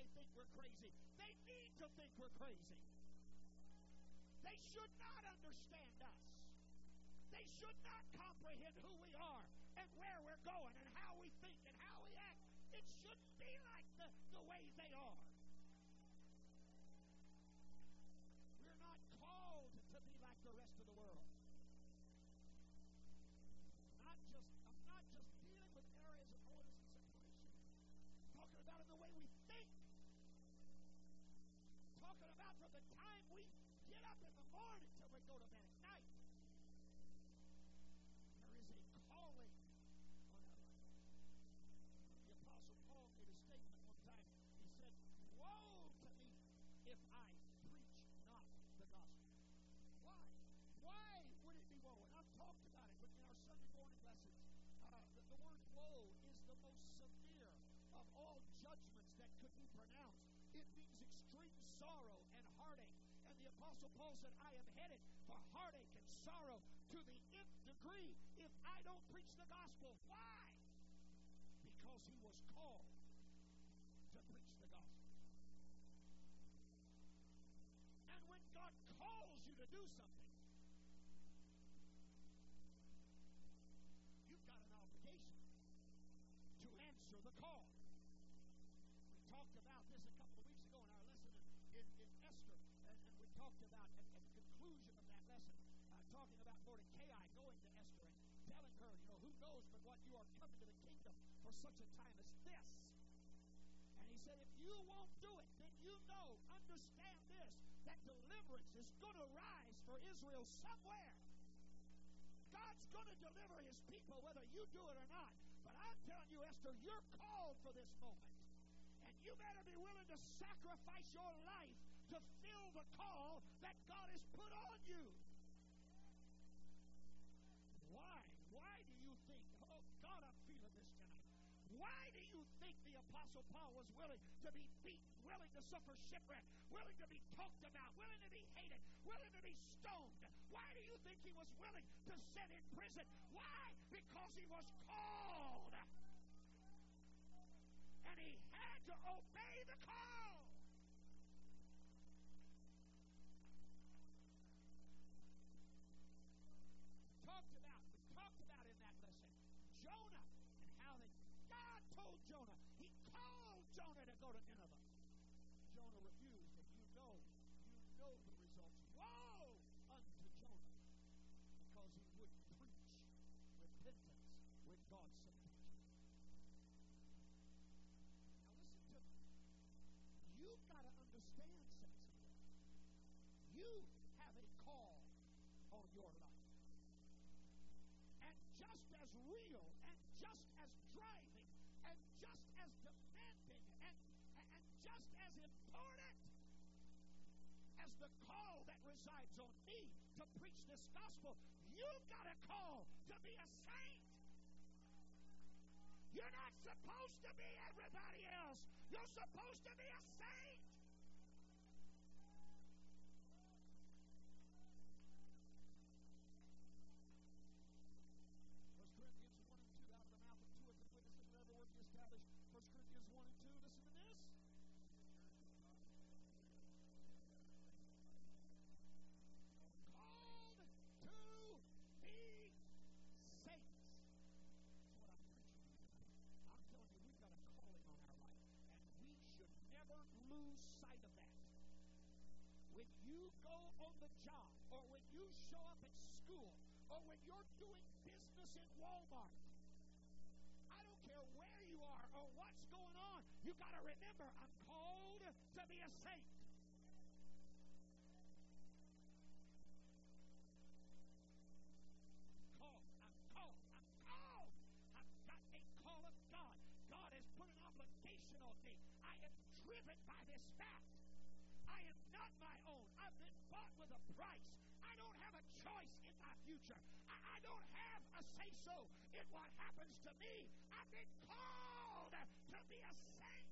they think we're crazy. They need to think we're crazy. They should not understand us. They should not comprehend who we are and where we're going and how we think and how we act. It shouldn't be like the, the way they are. If I preach not the gospel. Why? Why would it be woe? And I've talked about it but in our Sunday morning lessons. Uh, the, the word woe is the most severe of all judgments that could be pronounced. It means extreme sorrow and heartache. And the Apostle Paul said, I am headed for heartache and sorrow to the nth degree if I don't preach the gospel. Why? Because he was called to preach the gospel. And when God calls you to do something, you've got an obligation to answer the call. We talked about this a couple of weeks ago in our lesson in, in Esther, and, and, we talked about at, at, the conclusion of that lesson, uh, talking about Mordecai going to Esther and telling her, you know, who knows but what you are coming to the kingdom for such a time as this. And he said, if you won't do it, you know, understand this, that deliverance is going to rise for Israel somewhere. God's going to deliver his people whether you do it or not. But I'm telling you, Esther, you're called for this moment. And you better be willing to sacrifice your life to fill the call that God has put on you. Why? Why do you think? Oh, God, I'm feeling this tonight. Why do you think the Apostle Paul was willing to be beaten, willing to suffer shipwreck, willing to be talked about, willing to be hated, willing to be stoned? Why do you think he was willing to sit in prison? Why? Because he was called. And he had to obey the call. talked about, we talked about in that lesson, Jonah and how that God told Jonah, He called Jonah to go to Nineveh. Jonah refused, and you know, you know the results. Woe unto Jonah because he wouldn't preach repentance when God sent. Now listen to me. You've got to understand, God. You have a call on your life. And just as real and just as driving and just as demanding and, and just as important the call that resides on me to preach this gospel, you've got a call to be a saint. You're not supposed to be everybody else. You're supposed to be a saint. Job, or when you show up at school, or when you're doing business in Walmart, I don't care where you are or what's going on, you got to remember I'm called to be a saint. called. I'm called. I'm called. I've got a call of God. God has put an obligation on me. I am driven by this fact. I am not my own. I've been bought with a price. I don't have a choice in my future. I, I don't have a say so in what happens to me. I've been called to be a saint.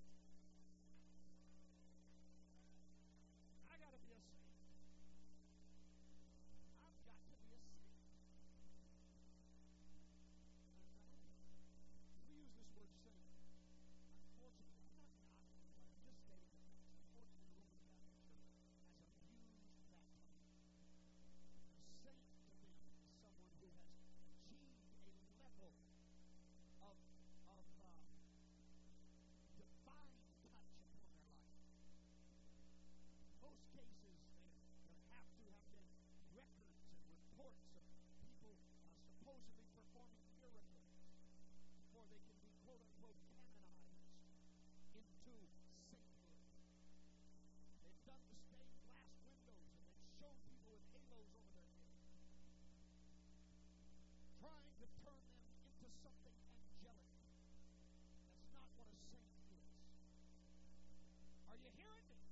Are you hearing me?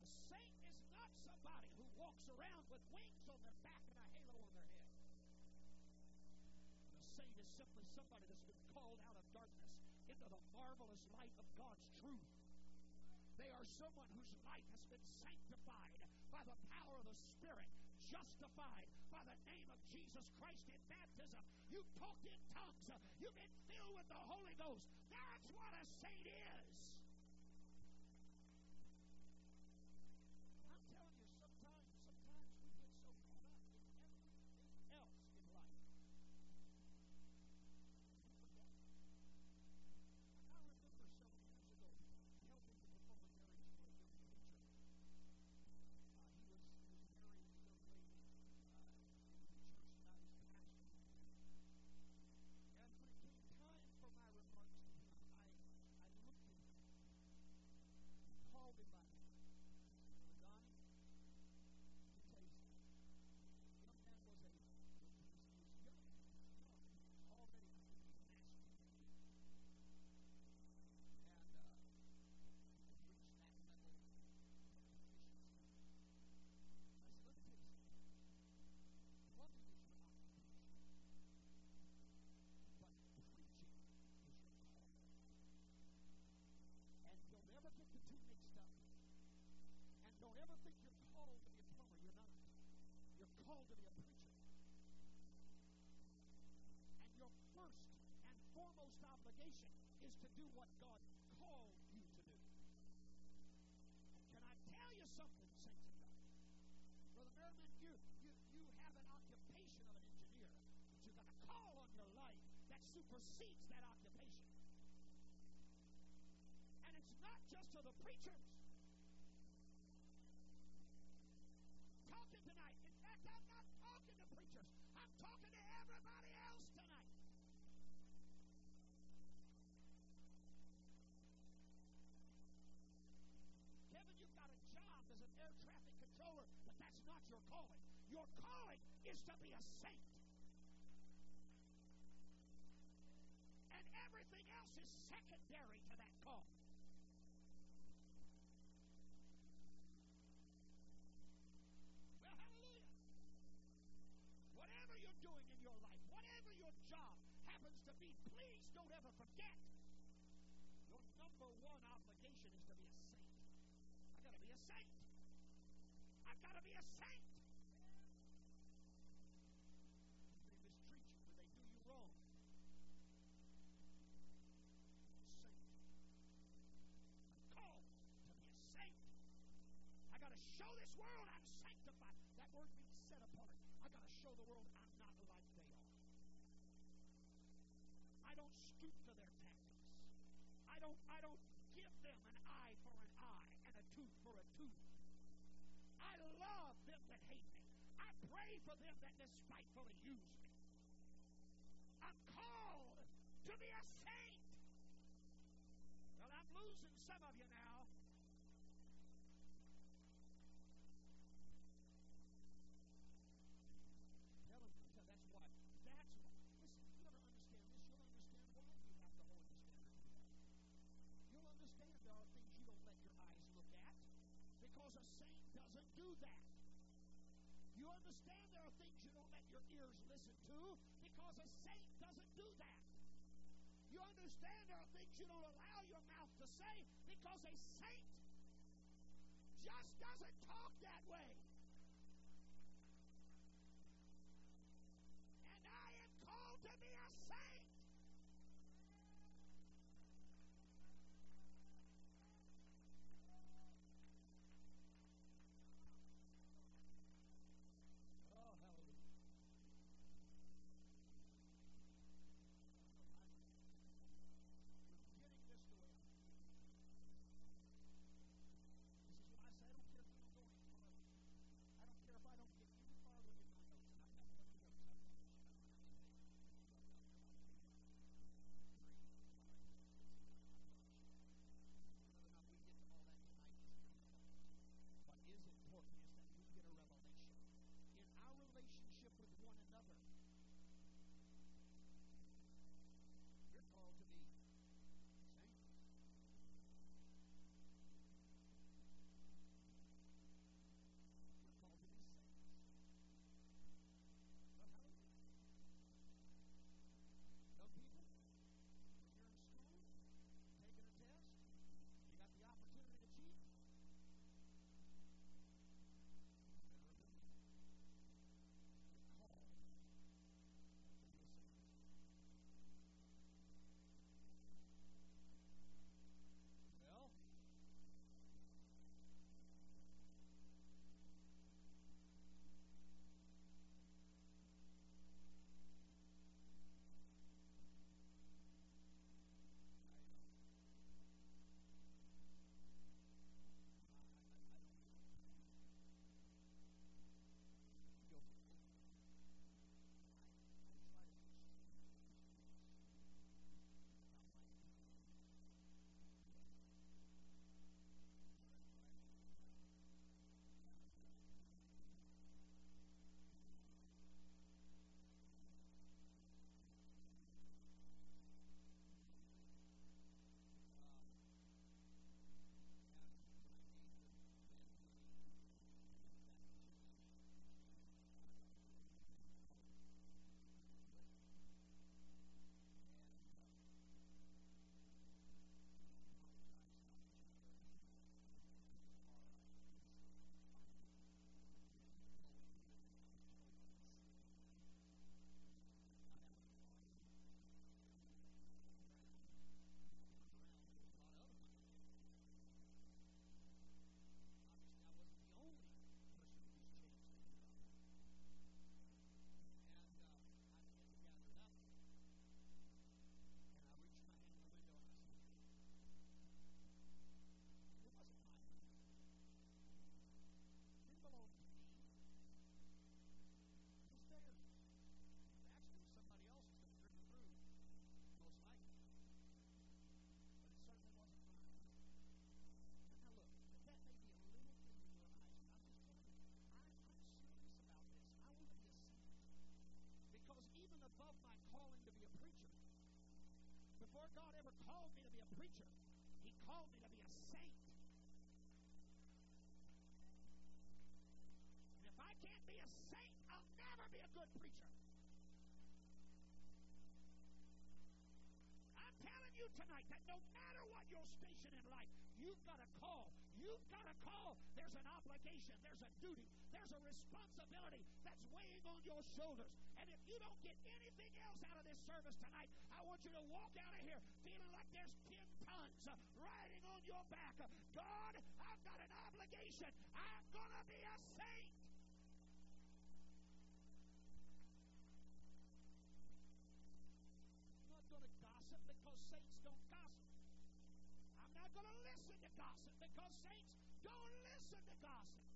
A saint is not somebody who walks around with wings on their back and a halo on their head. A saint is simply somebody that's been called out of darkness into the marvelous light of God's truth. They are someone whose life has been sanctified by the power of the Spirit, justified by the name of Jesus Christ in baptism. You've talked in tongues. You've been filled with the Holy Ghost. That's what a saint is. I'm telling you, sometimes, sometimes we get so caught up in everything else in life. We forget. I remember several years ago helping to perform a marriage for a young preacher. Uh, he was he was marrying a young lady uh, in the church that I was pastoring. And when it came time for my remarks to him, I I looked at him. He called him by name. Brother Donnie, let me tell you something. The young man was a he was, he was young. He was young. He was already he could be master engineer. And uh, had reached that level of proficiency. And I said, let me tell you something. Plumbing is your occupation, but preaching is your call. And don't ever get the two mixed up. And don't ever think you're called to be a plumber. You're not. You're called to be a preacher. And your first and foremost obligation is to do what God called you to do. And can I tell you something, saints of God? Brother Merriman, you, you, you have an occupation of an engineer, but you got a call on your life that supersedes that occupation. And it's not just to the preachers. Talking tonight. In fact, I'm not talking to preachers. I'm talking to everybody else tonight. Kevin, you've got a job as an air traffic controller, but that's not your calling. Your calling is to be a saint. And everything else is secondary to that call. Well, hallelujah. Whatever you're doing in your life, whatever your job happens to be, please don't ever forget your number one obligation is to be a saint. I gotta be a saint. I've gotta be a saint. Did they mistreat you? Did they do you wrong? Saint. I'm called to be a saint. I gotta show this world I'm sanctified. That word means set apart. I gotta show the world I'm not like they are. I don't stoop to their tactics. I don't I don't give them an eye for an eye and a tooth for a tooth. I love them that hate me. I pray for them that despitefully use me. I'm called to be a saint. Well, I'm losing some of you now. understand there are things you don't let your ears listen to because a saint doesn't do that. You understand there are things you don't allow your mouth to say because a saint just doesn't talk that way. preacher. I'm telling you tonight that no matter what your station in life, you've got a call. You've got a call. There's an obligation. There's a duty. There's a responsibility that's weighing on your shoulders. And if you don't get anything else out of this service tonight, I want you to walk out of here feeling like there's 10 tons riding on your back. God, I've got an obligation. I'm going to be a saint. because saints don't gossip. I'm not going to listen to gossip because saints don't listen to gossip.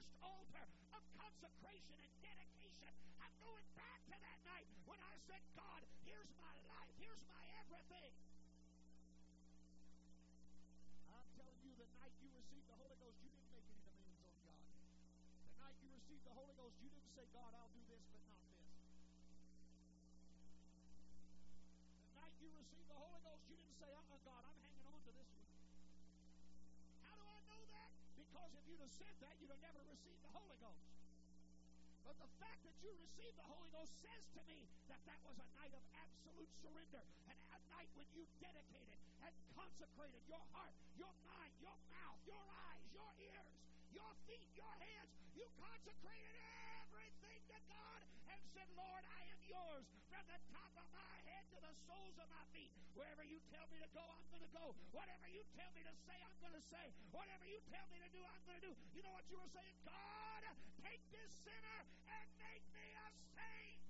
First altar of consecration and dedication. I'm going back to that night when I said, God, here's my life, here's my everything. I'm telling you, the night you received the Holy Ghost, you didn't make any demands on God. The night you received the Holy Ghost, you didn't say, God, I'll do this, but not this. The night you received the Holy Ghost, you didn't say, uh-uh, God, I'm hanging on to this one. How do I know that? Because if you'd have said that, you'd have never received the Holy Ghost. But the fact that you received the Holy Ghost says to me that that was a night of absolute surrender, and a night when you dedicated and consecrated your heart, your mind, your mouth, your eyes, your ears, your feet, your hands. You consecrated everything to God and said, Lord, I am yours from the top of my head to the soles of my feet. Wherever you tell me to go, I'm going to go. Whatever you tell me to say, I'm going to say. Whatever you tell me to do, I'm going to do. You know what you were saying? God, take this sinner and make me a saint.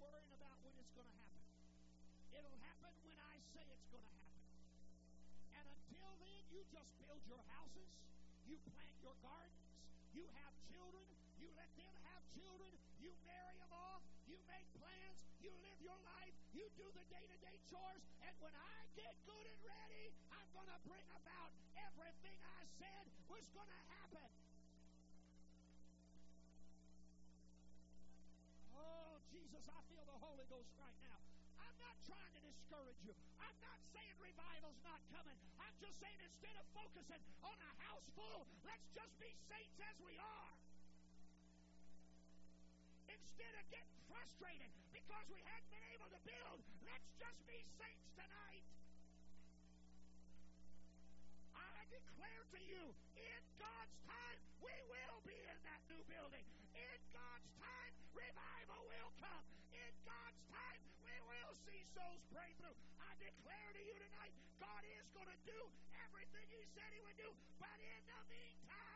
worrying about when it's going to happen. It'll happen when I say it's going to happen. And until then, you just build your houses, you plant your gardens, you have children, you let them have children, you marry them off, you make plans, you live your life, you do the day to day chores, and when I get good and ready, I'm going to bring about everything I said was going to happen. Oh, Jesus, I feel the Holy Ghost right now. I'm not trying to discourage you. I'm not saying revival's not coming. I'm just saying instead of focusing on a house full, let's just be saints as we are. Instead of getting frustrated because we hadn't been able to build, let's just be saints tonight. I declare to you, in God's time, we will be in that new building. In God's time, Revival will come. In God's time, we will see souls pray through. I declare to you tonight, God is going to do everything He said He would do. But in the meantime,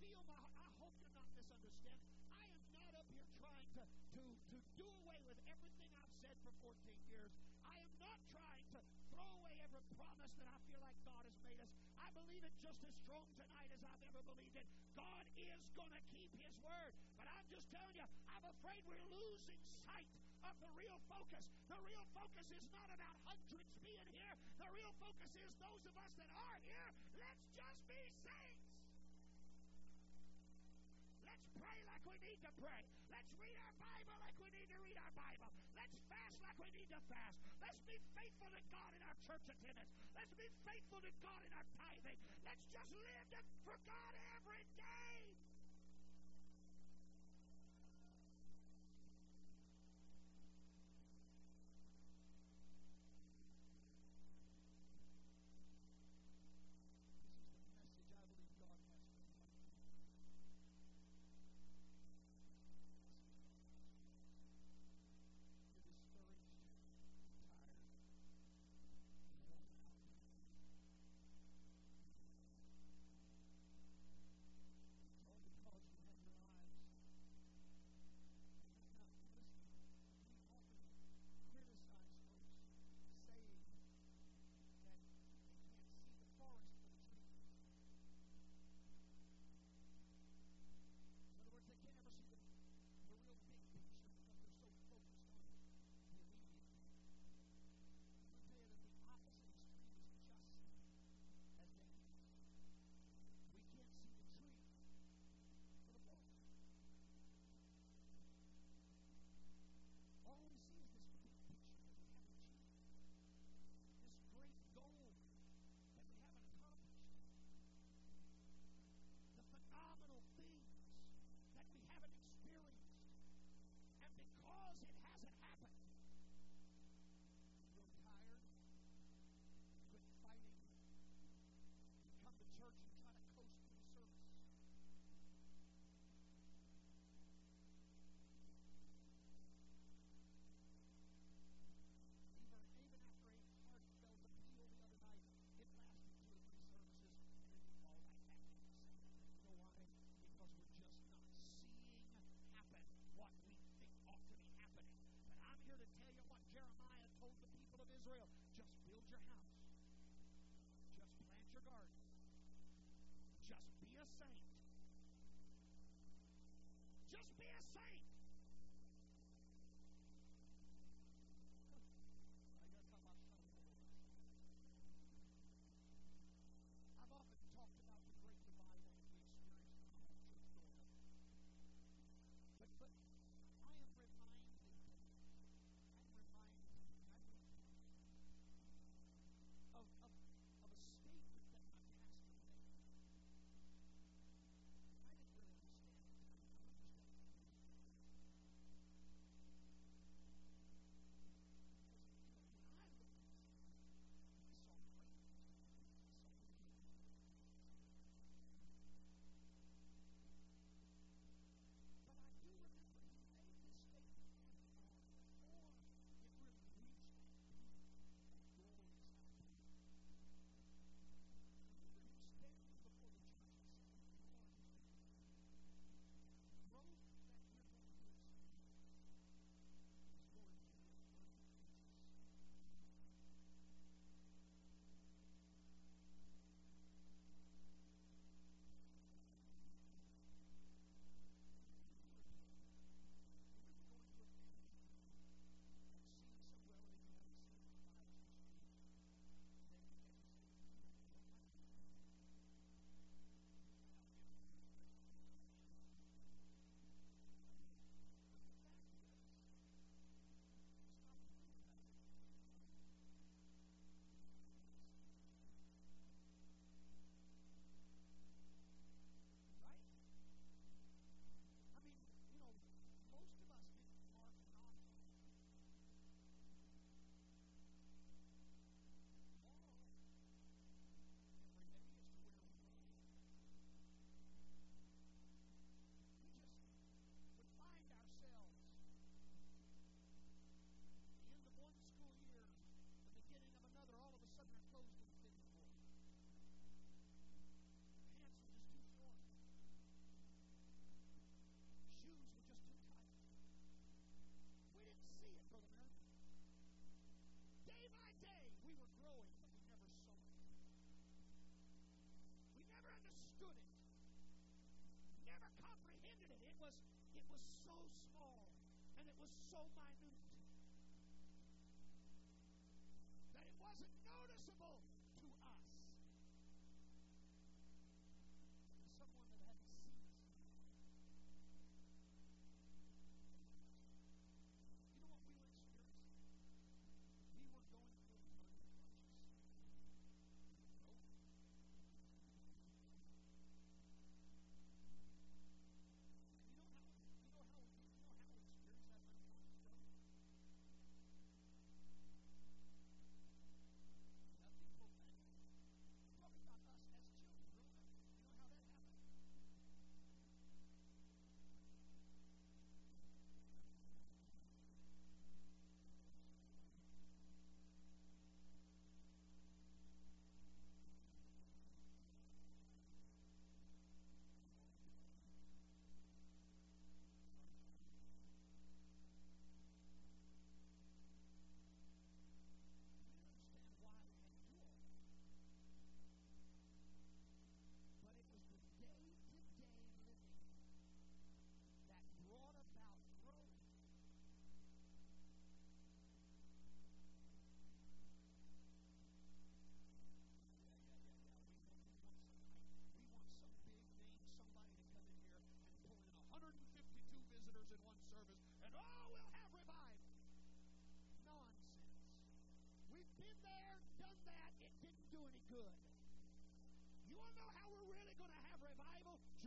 feel my heart. I hope you're not misunderstanding. I am not up here trying to, to, to do away with everything I've said for 14 years. I am not trying to throw away every promise that I feel like God has made us. I believe it just as strong tonight as I've ever believed it. God is going to keep His word. But I'm just telling you, I'm afraid we're losing sight of the real focus. The real focus is not about hundreds being here. The real focus is those of us that are here. Let's just be saved. Read our Bible like we need to read our Bible. Let's fast like we need to fast. Let's be faithful to God in our church attendance. Let's be faithful to God in our tithing. Let's just live to, for God every day. was so minute.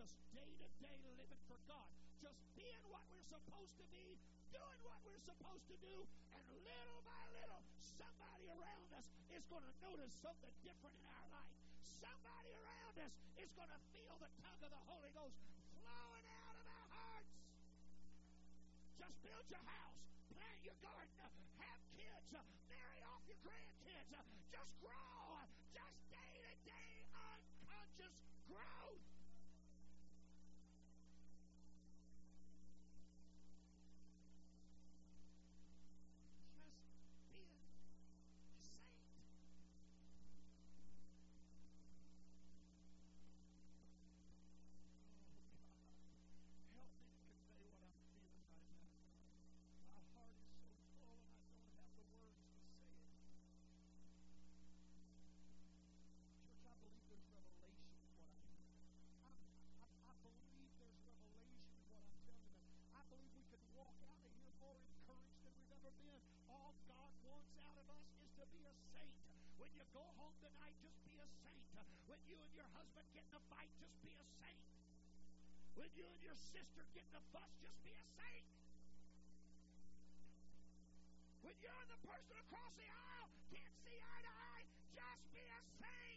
just day to day living for God, just being what we're supposed to be, doing what we're supposed to do, and little by little, somebody around us is going to notice something different in our life. Somebody around us is going to feel the tug of the Holy Ghost flowing out of our hearts. Just build your house, plant your garden, have kids, marry off your grandkids, just grow. cold tonight, just be a saint. When you and your husband get in a fight, just be a saint. When you and your sister get in a fuss, just be a saint. When you and the person across the aisle can't see eye to eye, just be a saint.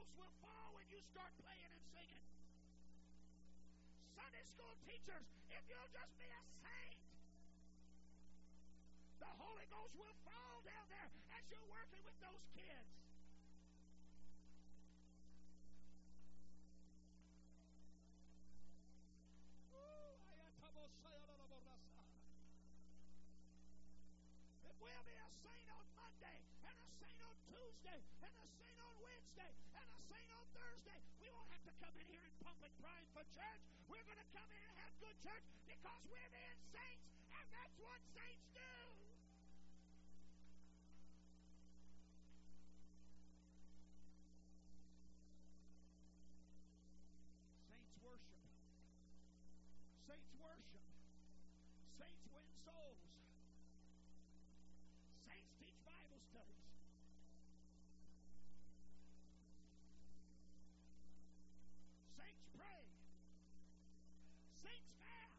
Walls will fall when you start playing and singing. Sunday school teachers, if you'll just be a saint, the Holy Ghost will fall down there as you're working with those kids. Will be a saint on Monday, and a saint on Tuesday, and a saint on Wednesday, and a saint on Thursday. We won't have to come in here and pump and prime for church. We're going to come in and have good church because we're being saints, and that's what saints do. Saints worship. Saints worship. Saints win souls. Saints pray. Saints fast.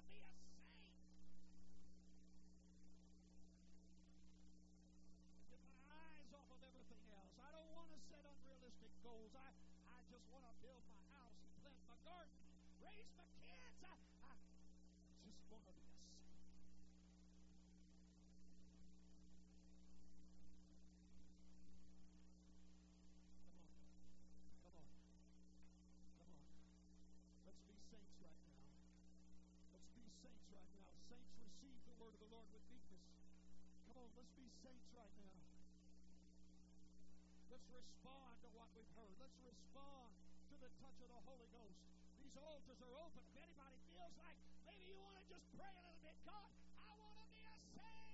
To be a saint. Get my eyes off of everything else. I don't want to set unrealistic goals. I, I just want to build my house and plant my garden, raise my kids. I, I just want to be a saint. Let's be saints right now. Let's respond to what we've heard. Let's respond to the touch of the Holy Ghost. These altars are open. If anybody feels like maybe you want to just pray a little bit, God, I want to be a saint.